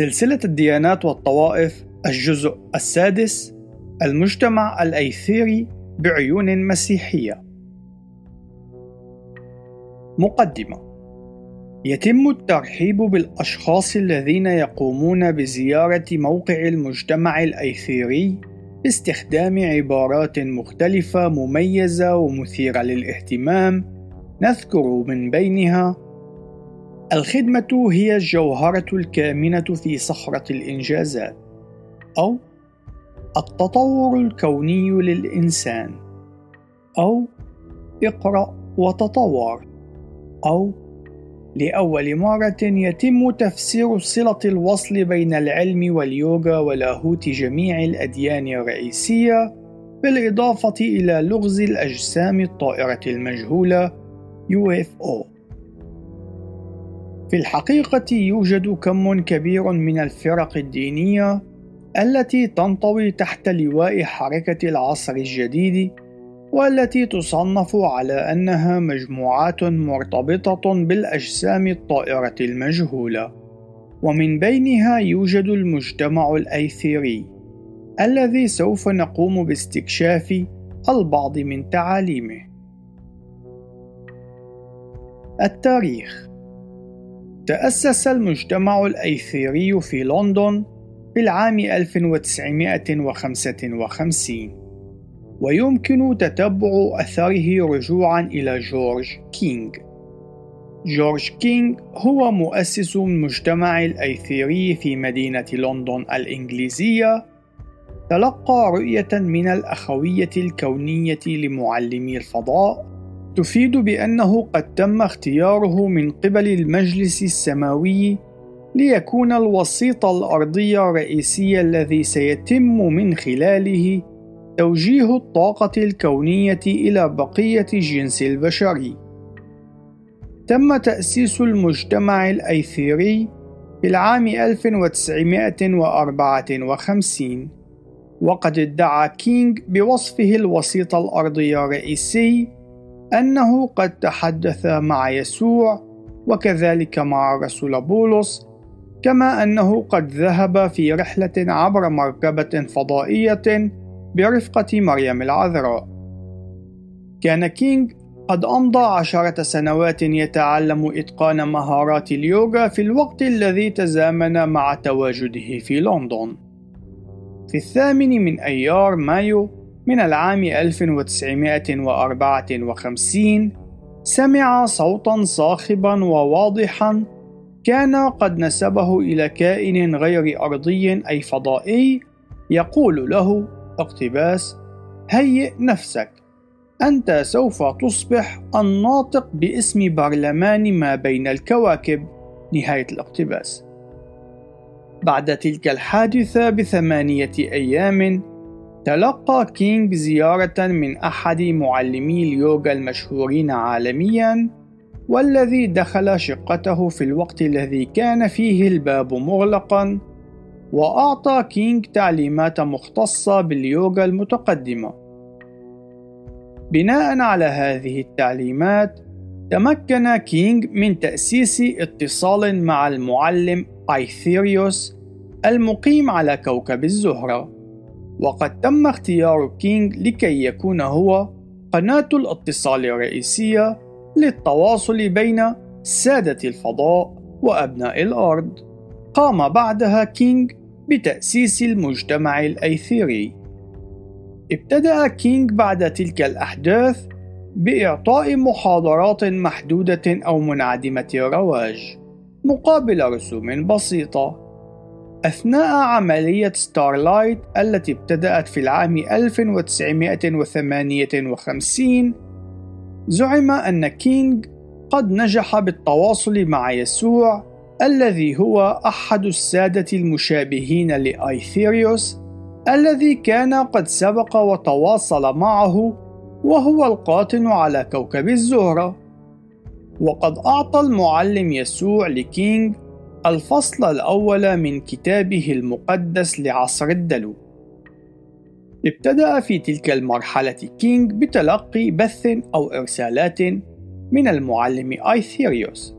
سلسلة الديانات والطوائف الجزء السادس المجتمع الأيثيري بعيون مسيحية. مقدمة يتم الترحيب بالأشخاص الذين يقومون بزيارة موقع المجتمع الأيثيري باستخدام عبارات مختلفة مميزة ومثيرة للاهتمام نذكر من بينها الخدمة هي الجوهرة الكامنة في صخرة الإنجازات أو التطور الكوني للإنسان أو اقرأ وتطور أو لأول مرة يتم تفسير صلة الوصل بين العلم واليوغا ولاهوت جميع الأديان الرئيسية بالإضافة إلى لغز الأجسام الطائرة المجهولة UFO. في الحقيقة يوجد كم كبير من الفرق الدينية التي تنطوي تحت لواء حركة العصر الجديد والتي تصنف على أنها مجموعات مرتبطة بالأجسام الطائرة المجهولة. ومن بينها يوجد المجتمع الأيثيري الذي سوف نقوم باستكشاف البعض من تعاليمه. التاريخ تأسس المجتمع الأيثيري في لندن في العام 1955 ويمكن تتبع أثره رجوعا إلى جورج كينغ. جورج كينغ هو مؤسس المجتمع الأيثيري في مدينة لندن الإنجليزية. تلقى رؤية من الأخوية الكونية لمعلمي الفضاء تفيد بأنه قد تم اختياره من قبل المجلس السماوي ليكون الوسيط الأرضي الرئيسي الذي سيتم من خلاله توجيه الطاقة الكونية إلى بقية الجنس البشري. تم تأسيس المجتمع الأيثيري في العام 1954 وقد ادعى كينغ بوصفه الوسيط الأرضي الرئيسي أنه قد تحدث مع يسوع وكذلك مع الرسول بولس كما أنه قد ذهب في رحلة عبر مركبة فضائية برفقة مريم العذراء. كان كينغ قد أمضى عشرة سنوات يتعلم إتقان مهارات اليوغا في الوقت الذي تزامن مع تواجده في لندن. في الثامن من أيار مايو من العام 1954 سمع صوتا صاخبا وواضحا كان قد نسبه إلى كائن غير أرضي أي فضائي يقول له اقتباس هيئ نفسك أنت سوف تصبح الناطق باسم برلمان ما بين الكواكب. نهاية الاقتباس. بعد تلك الحادثة بثمانية أيام تلقى كينغ زيارة من أحد معلمي اليوغا المشهورين عالميا والذي دخل شقته في الوقت الذي كان فيه الباب مغلقا وأعطى كينغ تعليمات مختصة باليوغا المتقدمة. بناء على هذه التعليمات تمكن كينغ من تأسيس اتصال مع المعلم أيثيريوس المقيم على كوكب الزهرة. وقد تم اختيار كينغ لكي يكون هو قناة الاتصال الرئيسية للتواصل بين سادة الفضاء وأبناء الأرض. قام بعدها كينغ بتأسيس المجتمع الأيثيري. ابتدأ كينغ بعد تلك الأحداث بإعطاء محاضرات محدودة أو منعدمة الرواج مقابل رسوم بسيطة أثناء عملية ستارلايت التي ابتدأت في العام 1958 زعم أن كينغ قد نجح بالتواصل مع يسوع الذي هو أحد السادة المشابهين لأيثيريوس الذي كان قد سبق وتواصل معه وهو القاطن على كوكب الزهرة. وقد أعطى المعلم يسوع لكينغ الفصل الأول من كتابه المقدس لعصر الدلو. ابتدأ في تلك المرحلة كينغ بتلقي بث أو إرسالات من المعلم أيثيريوس.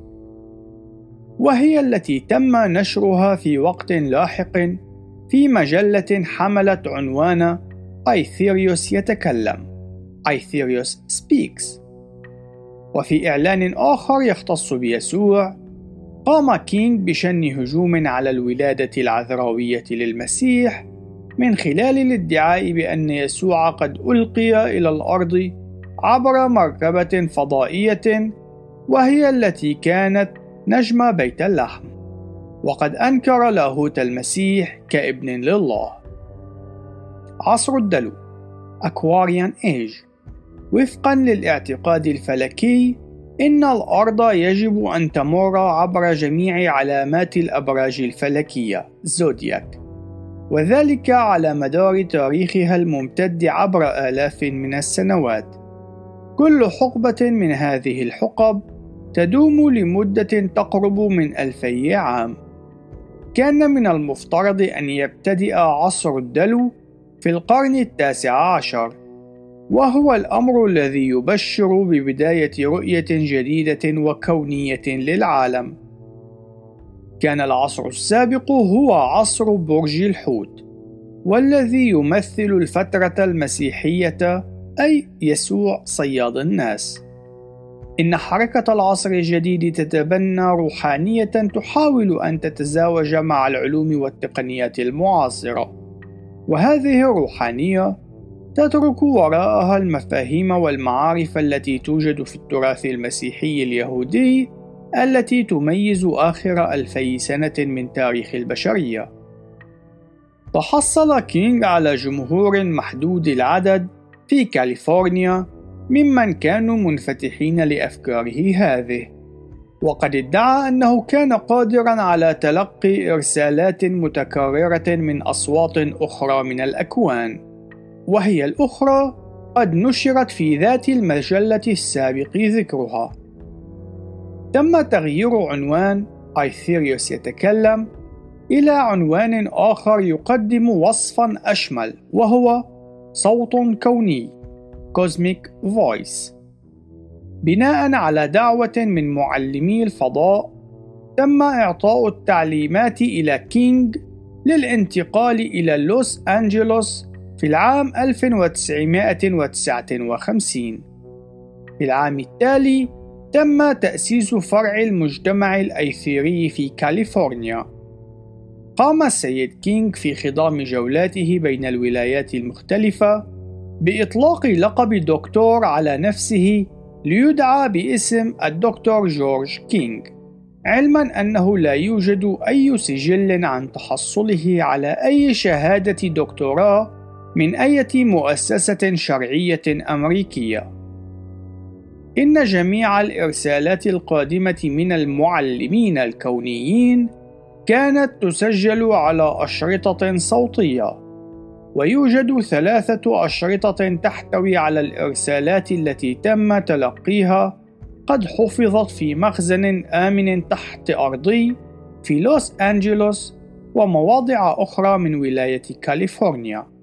وهي التي تم نشرها في وقت لاحق في مجلة حملت عنوان أيثيريوس يتكلم Aetherius Speaks وفي إعلان آخر يختص بيسوع قام كينغ بشن هجوم على الولادة العذراوية للمسيح من خلال الادعاء بأن يسوع قد ألقي إلى الأرض عبر مركبة فضائية وهي التي كانت نجم بيت اللحم. وقد أنكر لاهوت المسيح كابن لله. عصر الدلو أكواريان إيج وفقا للاعتقاد الفلكي إن الأرض يجب أن تمر عبر جميع علامات الأبراج الفلكية زودياك. وذلك على مدار تاريخها الممتد عبر آلاف من السنوات. كل حقبة من هذه الحقب تدوم لمدة تقرب من ألفي عام. كان من المفترض أن يبتدئ عصر الدلو في القرن التاسع عشر. وهو الأمر الذي يبشر ببداية رؤية جديدة وكونية للعالم. كان العصر السابق هو عصر برج الحوت، والذي يمثل الفترة المسيحية أي يسوع صياد الناس. إن حركة العصر الجديد تتبنى روحانية تحاول أن تتزاوج مع العلوم والتقنيات المعاصرة، وهذه الروحانية تترك وراءها المفاهيم والمعارف التي توجد في التراث المسيحي اليهودي التي تميز آخر ألفي سنة من تاريخ البشرية. تحصل كينغ على جمهور محدود العدد في كاليفورنيا ممن كانوا منفتحين لأفكاره هذه. وقد ادعى أنه كان قادرا على تلقي إرسالات متكررة من أصوات أخرى من الأكوان. وهي الأخرى قد نشرت في ذات المجلة السابق ذكرها. تم تغيير عنوان أيثيريوس يتكلم إلى عنوان آخر يقدم وصفا أشمل وهو صوت كوني Cosmic Voice بناء على دعوة من معلمي الفضاء تم إعطاء التعليمات إلى كينج للانتقال إلى لوس أنجلوس في العام 1959 في العام التالي تم تأسيس فرع المجتمع الأيثيري في كاليفورنيا. قام السيد كينغ في خضم جولاته بين الولايات المختلفة بإطلاق لقب دكتور على نفسه ليدعى باسم الدكتور جورج كينغ علما أنه لا يوجد أي سجل عن تحصله على أي شهادة دكتوراه من أي مؤسسة شرعية أمريكية. إن جميع الإرسالات القادمة من المعلمين الكونيين كانت تسجل على أشرطة صوتية، ويوجد ثلاثة أشرطة تحتوي على الإرسالات التي تم تلقيها قد حفظت في مخزن آمن تحت أرضي في لوس أنجلوس ومواضع أخرى من ولاية كاليفورنيا.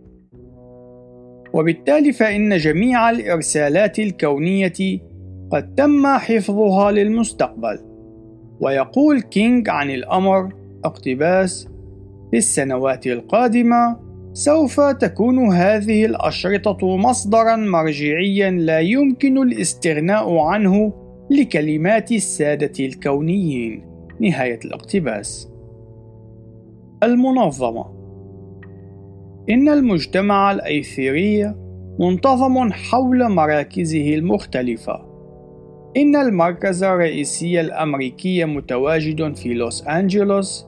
وبالتالي فإن جميع الإرسالات الكونية قد تم حفظها للمستقبل. ويقول كينغ عن الأمر اقتباس في السنوات القادمة سوف تكون هذه الأشرطة مصدرا مرجعيا لا يمكن الاستغناء عنه لكلمات السادة الكونيين. نهاية الاقتباس. المنظمة. إن المجتمع الأيثيري منتظم حول مراكزه المختلفة. إن المركز الرئيسي الأمريكي متواجد في لوس أنجلوس،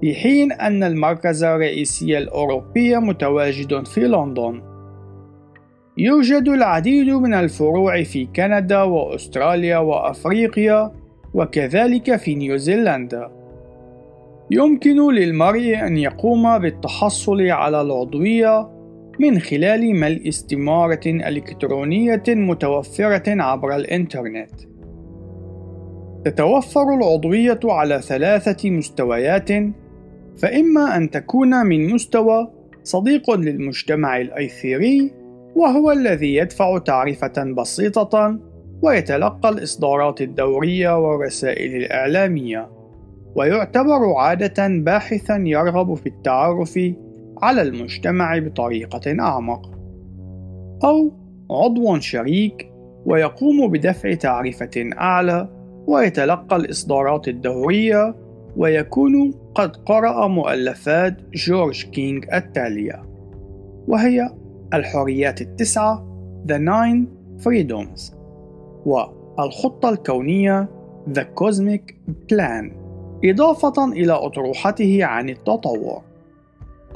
في حين أن المركز الرئيسي الأوروبي متواجد في لندن. يوجد العديد من الفروع في كندا وأستراليا وأفريقيا، وكذلك في نيوزيلندا. يمكن للمرء أن يقوم بالتحصل على العضوية من خلال ملء استمارة إلكترونية متوفرة عبر الإنترنت. تتوفر العضوية على ثلاثة مستويات، فإما أن تكون من مستوى صديق للمجتمع الأيثيري، وهو الذي يدفع تعرفة بسيطة ويتلقى الإصدارات الدورية والرسائل الإعلامية. ويعتبر عادة باحثا يرغب في التعرف على المجتمع بطريقة أعمق أو عضو شريك ويقوم بدفع تعرفة أعلى ويتلقى الإصدارات الدورية ويكون قد قرأ مؤلفات جورج كينغ التالية وهي الحريات التسعة The Nine Freedoms والخطة الكونية The Cosmic Plan. إضافة إلى أطروحته عن التطور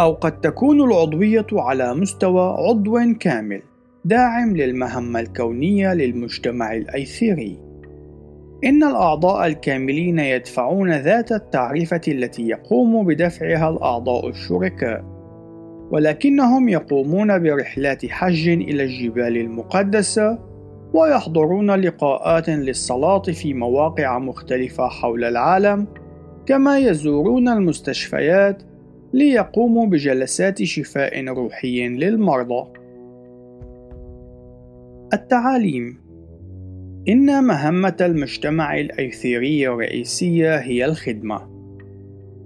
أو قد تكون العضوية على مستوى عضو كامل داعم للمهمة الكونية للمجتمع الأيثيري إن الأعضاء الكاملين يدفعون ذات التعرفة التي يقوم بدفعها الأعضاء الشركاء. ولكنهم يقومون برحلات حج إلى الجبال المقدسة ويحضرون لقاءات للصلاة في مواقع مختلفة حول العالم كما يزورون المستشفيات ليقوموا بجلسات شفاء روحي للمرضى التعاليم إن مهمة المجتمع الأيثيري الرئيسية هي الخدمة.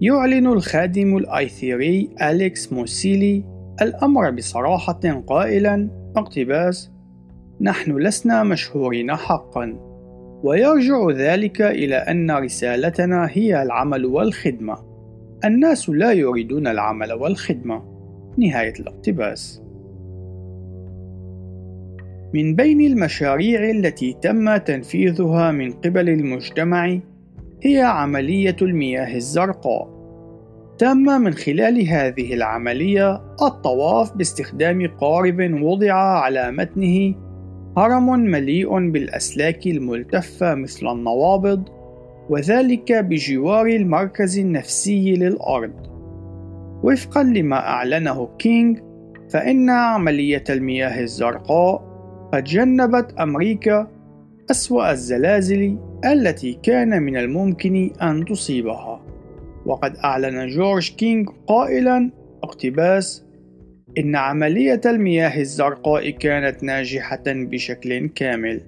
يعلن الخادم الأيثيري أليكس موسيلي الأمر بصراحة قائلا اقتباس نحن لسنا مشهورين حقا ويرجع ذلك إلى أن رسالتنا هي العمل والخدمة. الناس لا يريدون العمل والخدمة. نهاية الاقتباس. من بين المشاريع التي تم تنفيذها من قبل المجتمع هي عملية المياه الزرقاء. تم من خلال هذه العملية الطواف باستخدام قارب وضع على متنه هرم مليء بالأسلاك الملتفة مثل النوابض، وذلك بجوار المركز النفسي للأرض. وفقا لما أعلنه كينغ، فإن عملية المياه الزرقاء قد جنبت أمريكا أسوأ الزلازل التي كان من الممكن أن تصيبها وقد أعلن جورج كينغ قائلا اقتباس إن عملية المياه الزرقاء كانت ناجحة بشكل كامل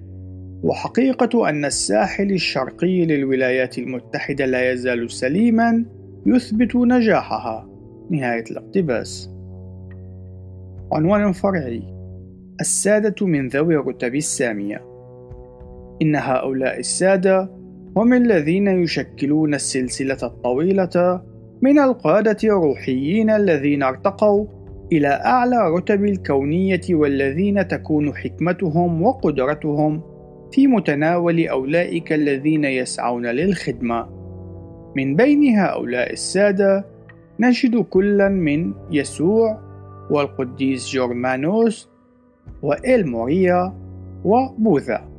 وحقيقة أن الساحل الشرقي للولايات المتحدة لا يزال سليما يثبت نجاحها. نهاية الاقتباس. عنوان فرعي السادة من ذوي الرتب السامية. إن هؤلاء السادة هم الذين يشكلون السلسلة الطويلة من القادة الروحيين الذين ارتقوا إلى أعلى رتب الكونية والذين تكون حكمتهم وقدرتهم في متناول أولئك الذين يسعون للخدمة. من بين هؤلاء السادة نجد كلا من يسوع والقديس جورمانوس وإل موريا وبوذا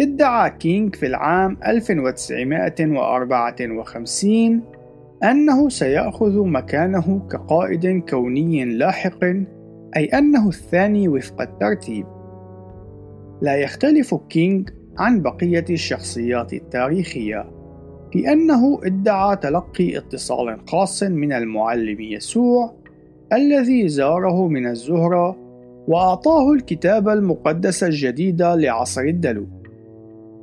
ادعى كينغ في العام 1954 أنه سيأخذ مكانه كقائد كوني لاحق أي أنه الثاني وفق الترتيب. لا يختلف كينغ عن بقية الشخصيات التاريخية في أنه ادعى تلقي اتصال خاص من المعلم يسوع الذي زاره من الزهرة وأعطاه الكتاب المقدس الجديد لعصر الدلو.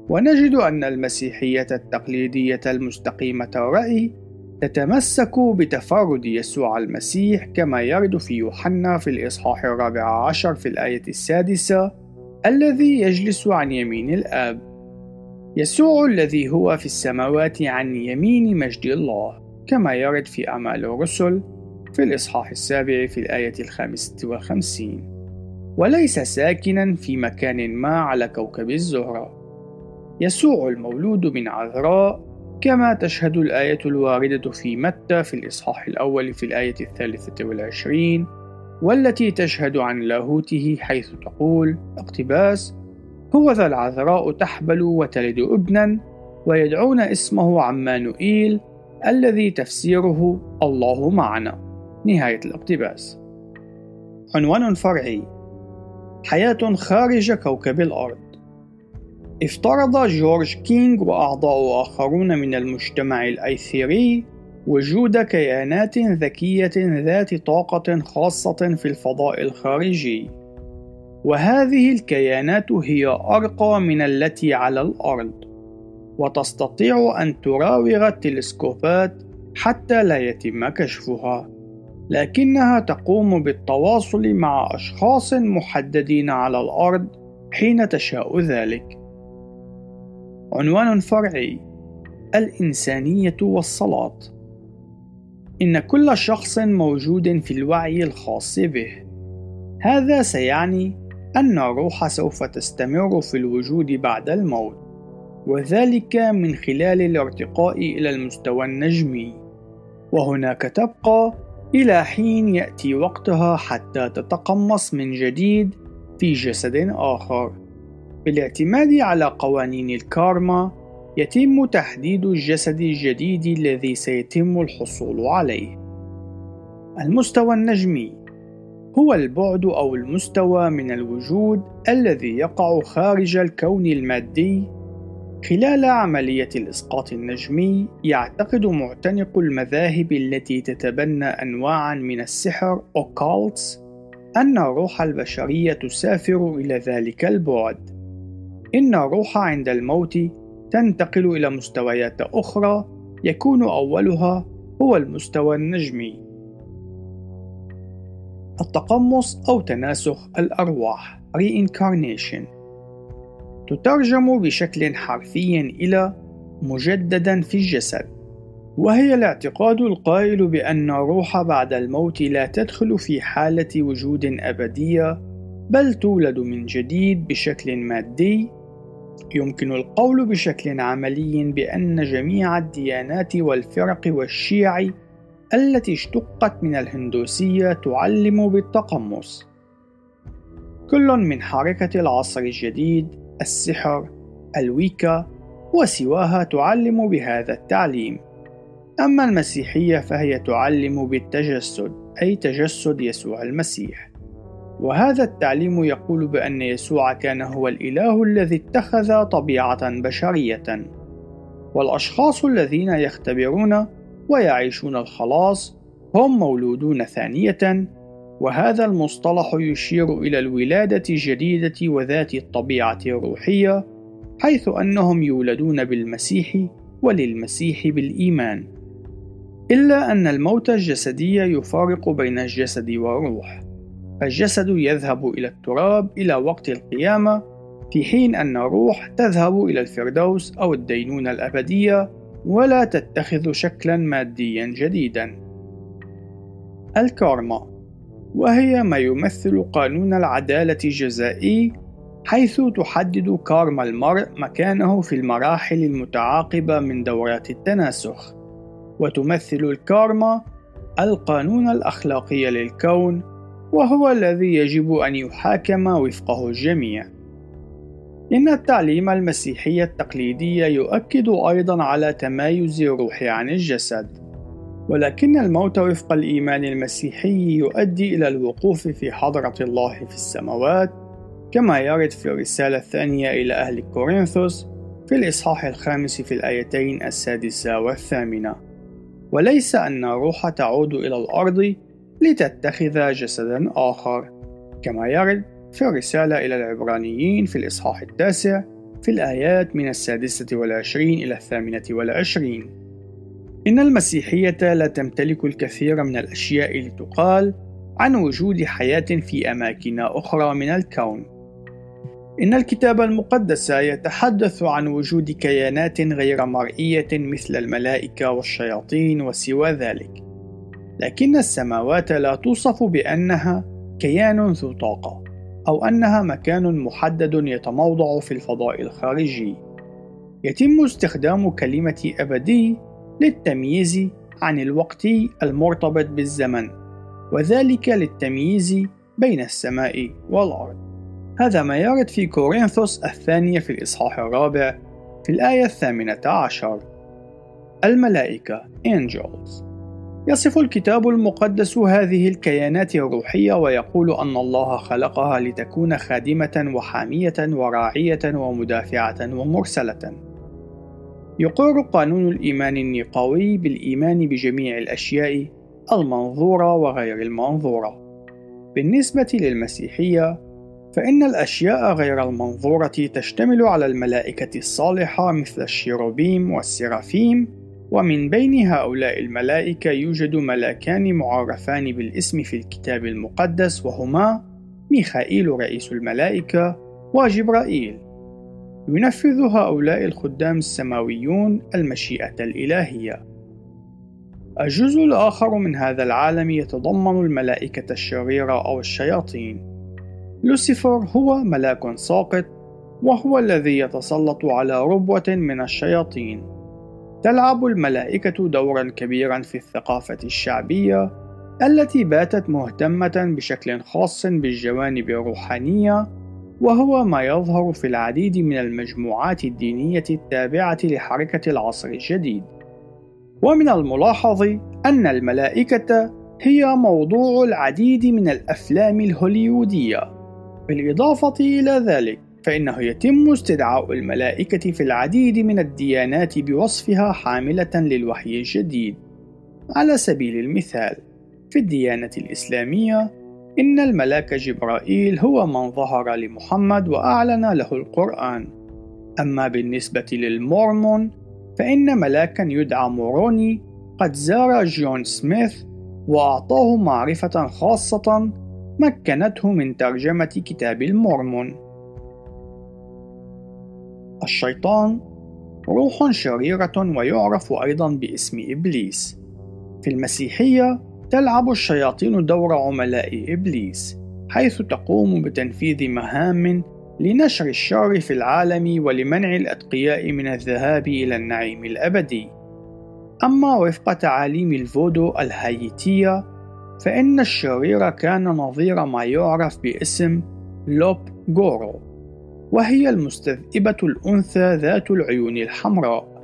ونجد أن المسيحية التقليدية المستقيمة الرأي تتمسك بتفرد يسوع المسيح كما يرد في يوحنا في الإصحاح الرابع عشر في الآية السادسة الذي يجلس عن يمين الآب. يسوع الذي هو في السماوات عن يمين مجد الله كما يرد في أعمال الرسل في الإصحاح السابع في الآية الخامسة والخمسين. وليس ساكنا في مكان ما على كوكب الزهرة. يسوع المولود من عذراء كما تشهد الآية الواردة في متى في الإصحاح الأول في الآية الثالثة والعشرين والتي تشهد عن لاهوته حيث تقول اقتباس هو ذا العذراء تحبل وتلد ابنا ويدعون اسمه عمانوئيل الذي تفسيره الله معنا. نهاية الاقتباس. عنوان فرعي حياة خارج كوكب الأرض. افترض جورج كينغ وأعضاء آخرون من المجتمع الأيثيري وجود كيانات ذكية ذات طاقة خاصة في الفضاء الخارجي وهذه الكيانات هي أرقى من التي على الأرض وتستطيع أن تراوغ التلسكوبات حتى لا يتم كشفها لكنها تقوم بالتواصل مع أشخاص محددين على الأرض حين تشاء ذلك. عنوان فرعي: الإنسانية والصلاة. إن كل شخص موجود في الوعي الخاص به. هذا سيعني أن الروح سوف تستمر في الوجود بعد الموت، وذلك من خلال الارتقاء إلى المستوى النجمي، وهناك تبقى إلى حين يأتي وقتها حتى تتقمص من جديد في جسد آخر. بالاعتماد على قوانين الكارما، يتم تحديد الجسد الجديد الذي سيتم الحصول عليه. المستوى النجمي هو البعد أو المستوى من الوجود الذي يقع خارج الكون المادي خلال عملية الإسقاط النجمي يعتقد معتنق المذاهب التي تتبنى أنواعا من السحر أوكالتس أن الروح البشرية تسافر إلى ذلك البعد إن الروح عند الموت تنتقل إلى مستويات أخرى يكون أولها هو المستوى النجمي. التقمص أو تناسخ الأرواح reincarnation. تترجم بشكل حرفي إلى مجددا في الجسد. وهي الاعتقاد القائل بأن الروح بعد الموت لا تدخل في حالة وجود أبدية بل تولد من جديد بشكل مادي يمكن القول بشكل عملي بأن جميع الديانات والفرق والشيع التي اشتقت من الهندوسية تعلم بالتقمص. كل من حركة العصر الجديد السحر الويكا وسواها تعلم بهذا التعليم. أما المسيحية فهي تعلم بالتجسد أي تجسد يسوع المسيح. وهذا التعليم يقول بأن يسوع كان هو الإله الذي اتخذ طبيعة بشرية. والأشخاص الذين يختبرون ويعيشون الخلاص هم مولودون ثانية وهذا المصطلح يشير إلى الولادة الجديدة وذات الطبيعة الروحية حيث أنهم يولدون بالمسيح وللمسيح بالإيمان. إلا أن الموت الجسدي يفارق بين الجسد والروح. فالجسد يذهب إلى التراب إلى وقت القيامة في حين أن الروح تذهب إلى الفردوس أو الدينونة الأبدية ولا تتخذ شكلا ماديا جديدا. الكارما وهي ما يمثل قانون العدالة الجزائي حيث تحدد كارما المرء مكانه في المراحل المتعاقبة من دورات التناسخ. وتمثل الكارما القانون الأخلاقي للكون وهو الذي يجب أن يحاكم وفقه الجميع. إن التعليم المسيحي التقليدي يؤكد أيضا على تمايز الروح عن الجسد ولكن الموت وفق الإيمان المسيحي يؤدي إلى الوقوف في حضرة الله في السماوات كما يرد في الرسالة الثانية إلى أهل كورنثوس في الإصحاح الخامس في الآيتين السادسة والثامنة. وليس أن الروح تعود إلى الأرض لتتخذ جسدا آخر كما يرد في الرسالة إلى العبرانيين في الإصحاح التاسع في الآيات من السادسة والعشرين إلى الثامنة والعشرين إن المسيحية لا تمتلك الكثير من الأشياء لتقال عن وجود حياة في أماكن أخرى من الكون. إن الكتاب المقدس يتحدث عن وجود كيانات غير مرئية مثل الملائكة والشياطين وسوى ذلك. لكن السماوات لا توصف بأنها كيان ذو طاقة، أو أنها مكان محدد يتموضع في الفضاء الخارجي. يتم استخدام كلمة أبدي للتمييز عن الوقت المرتبط بالزمن وذلك للتمييز بين السماء والأرض. هذا ما يرد في كورنثوس الثانية في الإصحاح الرابع في الآية الثامنة عشر. الملائكة Angels. يصف الكتاب المقدس هذه الكيانات الروحية ويقول أن الله خلقها لتكون خادمة وحامية وراعية ومدافعة ومرسلة يقر قانون الإيمان النقاوي بالإيمان بجميع الأشياء المنظورة وغير المنظورة. بالنسبة للمسيحية، فإن الأشياء غير المنظورة تشتمل على الملائكة الصالحة مثل الشيروبيم والسرافيم ومن بين هؤلاء الملائكة يوجد ملاكان معرفان بالاسم في الكتاب المقدس وهما ميخائيل رئيس الملائكة وجبرائيل. ينفذ هؤلاء الخدام السماويون المشيئة الإلهية. الجزء الآخر من هذا العالم يتضمن الملائكة الشريرة أو الشياطين. لوسيفر هو ملاك ساقط وهو الذي يتسلط على ربوة من الشياطين. تلعب الملائكة دورا كبيرا في الثقافة الشعبية التي باتت مهتمة بشكل خاص بالجوانب الروحانية وهو ما يظهر في العديد من المجموعات الدينية التابعة لحركة العصر الجديد. ومن الملاحظ أن الملائكة هي موضوع العديد من الأفلام الهوليودية بالإضافة إلى ذلك فإنه يتم استدعاء الملائكة في العديد من الديانات بوصفها حاملة للوحي الجديد. على سبيل المثال في الديانة الإسلامية إن الملاك جبرائيل هو من ظهر لمحمد وأعلن له القرآن. أما بالنسبة للمورمون فإن ملاكا يدعى موروني قد زار جون سميث وأعطاه معرفة خاصة مكنته من ترجمة كتاب المورمون. الشيطان روح شريرة ويعرف أيضا باسم إبليس. في المسيحية تلعب الشياطين دور عملاء إبليس حيث تقوم بتنفيذ مهام لنشر الشر في العالم ولمنع الأتقياء من الذهاب إلى النعيم الأبدي. أما وفق تعاليم الفودو الهايتية فإن الشرير كان نظير ما يعرف باسم loup garou وهي المستذئبة الأنثى ذات العيون الحمراء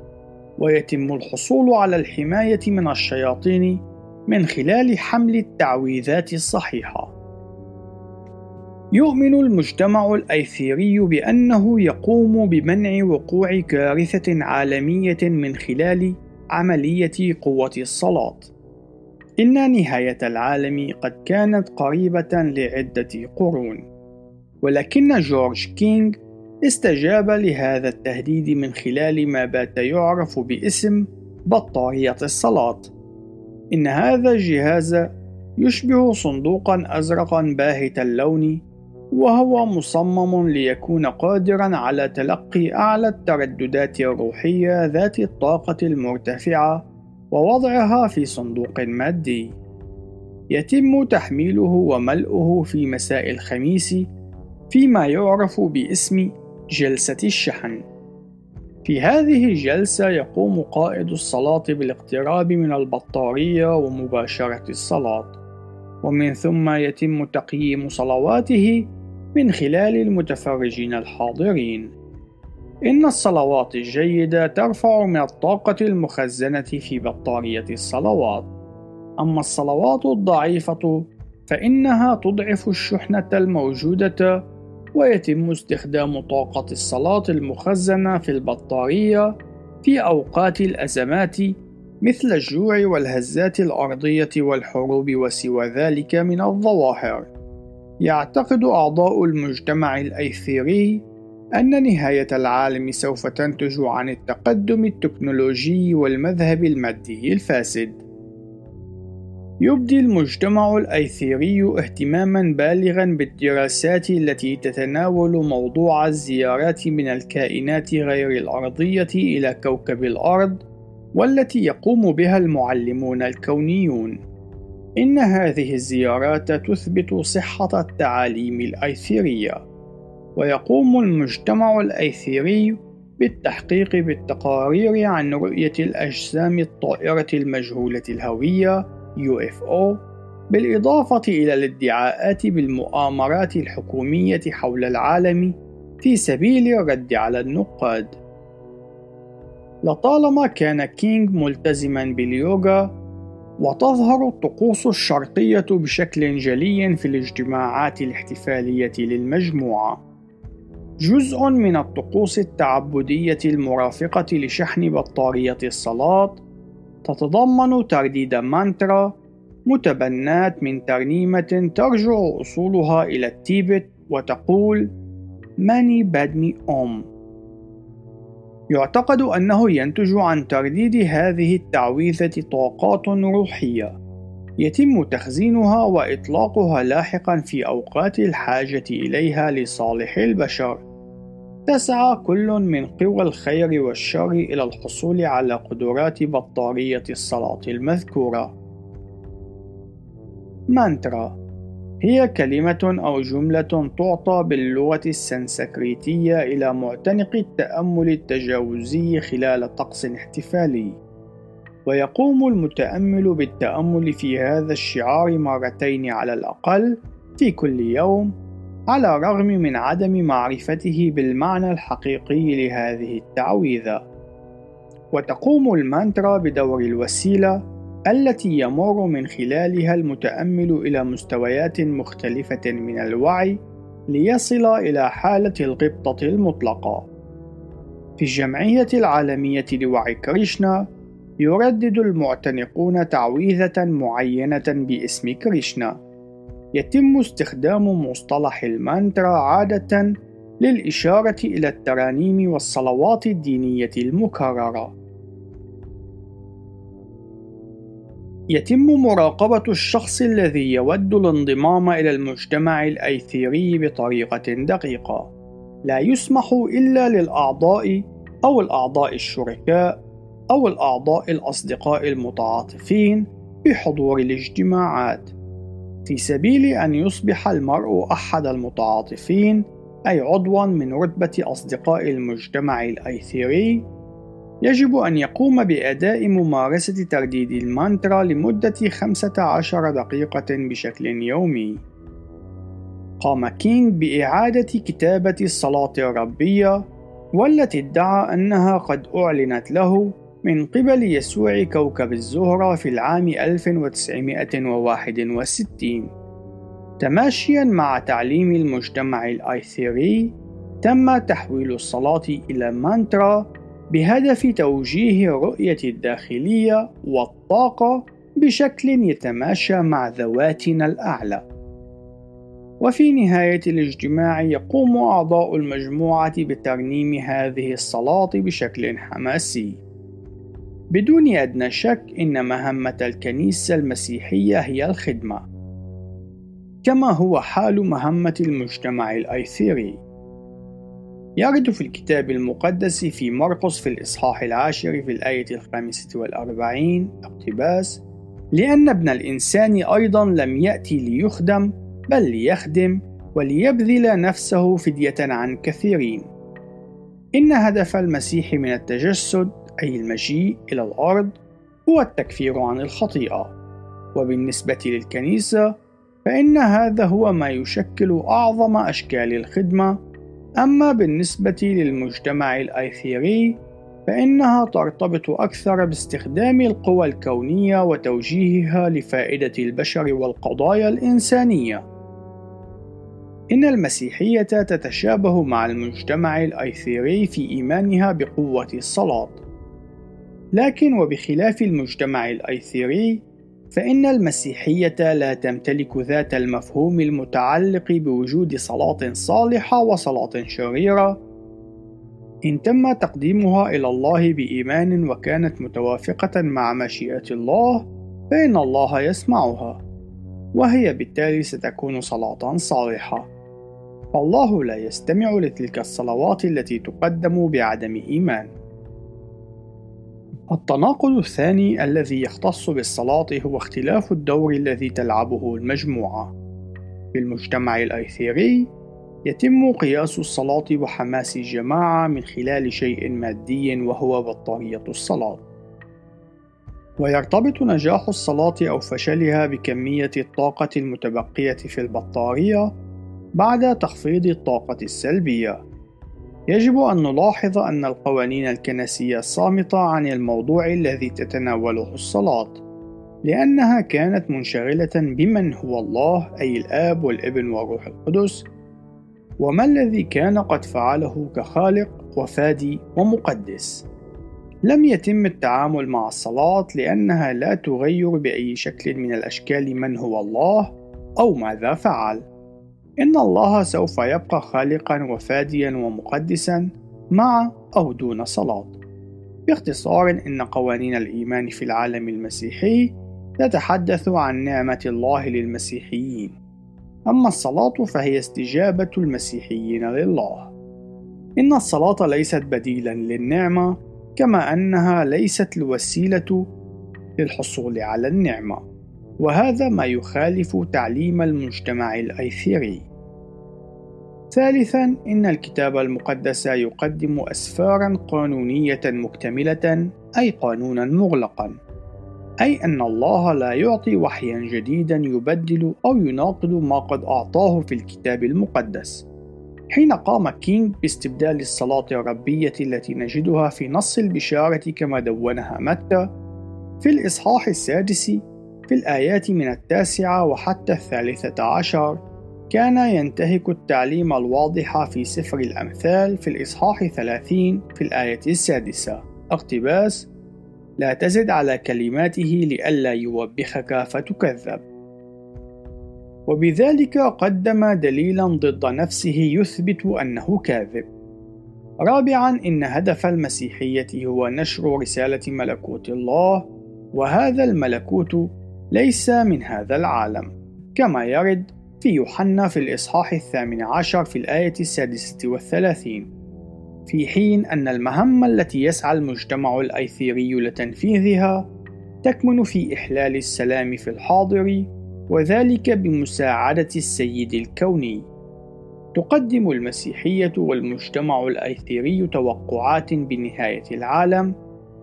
ويتم الحصول على الحماية من الشياطين من خلال حمل التعويذات الصحيحة. يؤمن المجتمع الأيثيري بأنه يقوم بمنع وقوع كارثة عالمية من خلال عملية قوة الصلاة. إن نهاية العالم قد كانت قريبة لعدة قرون، ولكن جورج كينغ استجاب لهذا التهديد من خلال ما بات يعرف باسم بطارية الصلاة. إن هذا الجهاز يشبه صندوقا أزرقا باهت اللون وهو مصمم ليكون قادرا على تلقي أعلى الترددات الروحية ذات الطاقة المرتفعة ووضعها في صندوق مادي يتم تحميله وملؤه في مساء الخميس فيما يعرف باسم جلسة الشحن. في هذه الجلسة يقوم قائد الصلاة بالاقتراب من البطارية ومباشرة الصلاة ومن ثم يتم تقييم صلواته من خلال المتفرجين الحاضرين. إن الصلوات الجيدة ترفع من الطاقة المخزنة في بطارية الصلوات، أما الصلوات الضعيفة فإنها تضعف الشحنة الموجودة ويتم استخدام طاقة الصلاة المخزنة في البطارية في أوقات الأزمات مثل الجوع والهزات الأرضية والحروب وسوى ذلك من الظواهر. يعتقد أعضاء المجتمع الأيثيري أن نهاية العالم سوف تنتج عن التقدم التكنولوجي والمذهب المادي الفاسد. يبدي المجتمع الأيثيري اهتماما بالغا بالدراسات التي تتناول موضوع الزيارات من الكائنات غير الأرضية إلى كوكب الأرض والتي يقوم بها المعلمون الكونيون. إن هذه الزيارات تثبت صحة التعاليم الأيثيرية. ويقوم المجتمع الأيثيري بالتحقيق بالتقارير عن رؤية الأجسام الطائرة المجهولة الهوية UFO بالإضافة إلى الادعاءات بالمؤامرات الحكومية حول العالم في سبيل الرد على النقاد. لطالما كان كينغ ملتزما باليوغا وتظهر الطقوس الشرقية بشكل جلي في الاجتماعات الاحتفالية للمجموعة. جزء من الطقوس التعبدية المرافقة لشحن بطارية الصلاة تتضمن ترديد مانترا متبناة من ترنيمة ترجع أصولها إلى التيبت وتقول ماني بادمي أم يعتقد أنه ينتج عن ترديد هذه التعويذة طاقات روحية يتم تخزينها وإطلاقها لاحقا في أوقات الحاجة إليها لصالح البشر. تسعى كل من قوى الخير والشر إلى الحصول على قدرات بطارية الصلاة المذكورة. مانترا هي كلمة أو جملة تعطى باللغة السنسكريتية إلى معتنق التأمل التجاوزي خلال طقس احتفالي. ويقوم المتأمل بالتأمل في هذا الشعار مرتين على الأقل في كل يوم على الرغم من عدم معرفته بالمعنى الحقيقي لهذه التعويذة وتقوم المانترا بدور الوسيلة التي يمر من خلالها المتأمل إلى مستويات مختلفة من الوعي ليصل إلى حالة الغبطة المطلقة. في الجمعية العالمية لوعي كريشنا يردد المعتنقون تعويذة معينة باسم كريشنا. يتم استخدام مصطلح المانترا عادة للإشارة إلى الترانيم والصلوات الدينية المكررة. يتم مراقبة الشخص الذي يود الانضمام إلى المجتمع الأيثيري بطريقة دقيقة. لا يسمح إلا للأعضاء أو الأعضاء الشركاء أو الأعضاء الأصدقاء المتعاطفين بحضور الاجتماعات في سبيل أن يصبح المرء أحد المتعاطفين أي عضوا من رتبة أصدقاء المجتمع الأيثيري يجب أن يقوم بأداء ممارسة ترديد المانترا لمدة 15 دقيقة بشكل يومي. قام كينغ بإعادة كتابة الصلاة الربية والتي ادعى أنها قد أعلنت له من قبل يسوع كوكب الزهرة في العام 1961 تماشيا مع تعليم المجتمع الأيثيري تم تحويل الصلاة إلى مانترا بهدف توجيه الرؤية الداخلية والطاقة بشكل يتماشى مع ذواتنا الأعلى. وفي نهاية الاجتماع يقوم أعضاء المجموعة بترنيم هذه الصلاة بشكل حماسي. بدون أدنى شك إن مهمة الكنيسة المسيحية هي الخدمة، كما هو حال مهمة المجتمع الأيثيري. يرد في الكتاب المقدس في مرقس في الإصحاح العاشر في الآية الخامسة والأربعين اقتباس: لأن ابن الإنسان أيضا لم يأتي ليخدم بل ليخدم وليبذل نفسه فدية عن كثيرين. إن هدف المسيح من التجسد أي المجيء إلى الأرض هو التكفير عن الخطيئة. وبالنسبة للكنيسة فإن هذا هو ما يشكل أعظم أشكال الخدمة. أما بالنسبة للمجتمع الأيثيري فإنها ترتبط أكثر باستخدام القوى الكونية وتوجيهها لفائدة البشر والقضايا الإنسانية. إن المسيحية تتشابه مع المجتمع الأيثيري في إيمانها بقوة الصلاة، لكن وبخلاف المجتمع الأيثيري فإن المسيحية لا تمتلك ذات المفهوم المتعلق بوجود صلاة صالحة وصلاة شريرة. إن تم تقديمها إلى الله بإيمان وكانت متوافقة مع مشيئة الله فإن الله يسمعها وهي بالتالي ستكون صلاة صالحة. فالله لا يستمع لتلك الصلوات التي تقدم بعدم إيمان. التناقض الثاني الذي يختص بالصلاة هو اختلاف الدور الذي تلعبه المجموعة. في المجتمع الأيثيري يتم قياس الصلاة وحماس الجماعة من خلال شيء مادي وهو بطارية الصلاة. ويرتبط نجاح الصلاة أو فشلها بكمية الطاقة المتبقية في البطارية بعد تخفيض الطاقة السلبية. يجب أن نلاحظ أن القوانين الكنسية صامتة عن الموضوع الذي تتناوله الصلاة، لأنها كانت منشغلة بمن هو الله أي الآب والابن والروح القدس، وما الذي كان قد فعله كخالق وفادي ومقدس. لم يتم التعامل مع الصلاة لأنها لا تغير بأي شكل من الأشكال من هو الله أو ماذا فعل. إن الله سوف يبقى خالقا وفاديا ومقدسا مع أو دون صلاة. باختصار إن قوانين الإيمان في العالم المسيحي تتحدث عن نعمة الله للمسيحيين. أما الصلاة فهي استجابة المسيحيين لله. إن الصلاة ليست بديلا للنعمة كما أنها ليست الوسيلة للحصول على النعمة. وهذا ما يخالف تعليم المجتمع الأيثيري. ثالثا إن الكتاب المقدس يقدم أسفارا قانونية مكتملة أي قانونا مغلقا أي أن الله لا يعطي وحيا جديدا يبدل أو يناقض ما قد أعطاه في الكتاب المقدس. حين قام كينغ باستبدال الصلاة الربية التي نجدها في نص البشارة كما دونها متى في الإصحاح السادس في الآيات من التاسعة وحتى الثالثة عشر كان ينتهك التعليم الواضح في سفر الأمثال في الإصحاح 30 في الآية السادسة. اقتباس لا تزد على كلماته لئلا يوبخك فتكذب. وبذلك قدم دليلا ضد نفسه يثبت أنه كاذب. رابعا إن هدف المسيحية هو نشر رسالة ملكوت الله وهذا الملكوت ليس من هذا العالم كما يرد في يوحنا في الإصحاح الثامن عشر في الآية السادسة والثلاثين في حين أن المهمة التي يسعى المجتمع الأيثيري لتنفيذها تكمن في إحلال السلام في الحاضر وذلك بمساعدة السيد الكوني. تقدم المسيحية والمجتمع الأيثيري توقعات بنهاية العالم،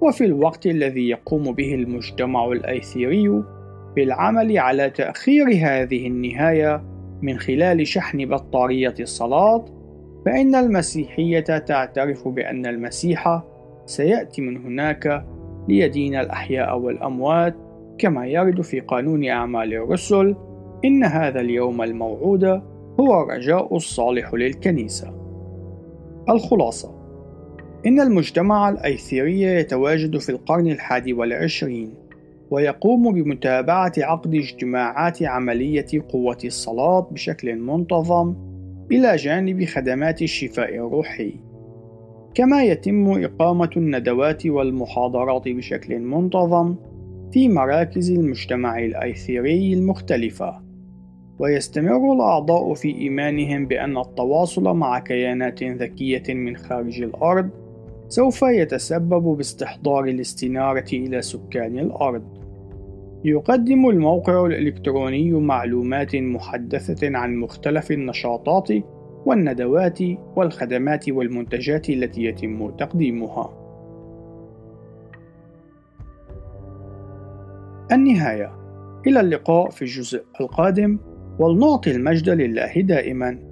وفي الوقت الذي يقوم به المجتمع الأيثيري بالعمل على تأخير هذه النهاية من خلال شحن بطارية الصلاة فإن المسيحية تعترف بأن المسيح سيأتي من هناك ليدين الأحياء والأموات كما يرد في قانون أعمال الرسل إن هذا اليوم الموعود هو الرجاء الصالح للكنيسة. الخلاصة إن المجتمع الأيثيري يتواجد في القرن الحادي والعشرين ويقوم بمتابعة عقد اجتماعات عملية قوة الصلاة بشكل منتظم إلى جانب خدمات الشفاء الروحي. كما يتم إقامة الندوات والمحاضرات بشكل منتظم في مراكز المجتمع الأيثيري المختلفة. ويستمر الأعضاء في إيمانهم بأن التواصل مع كيانات ذكية من خارج الأرض سوف يتسبب باستحضار الاستنارة إلى سكان الأرض. يقدم الموقع الإلكتروني معلومات محدثة عن مختلف النشاطات والندوات والخدمات والمنتجات التي يتم تقديمها. النهاية. إلى اللقاء في الجزء القادم. ولنعطي المجد لله دائما.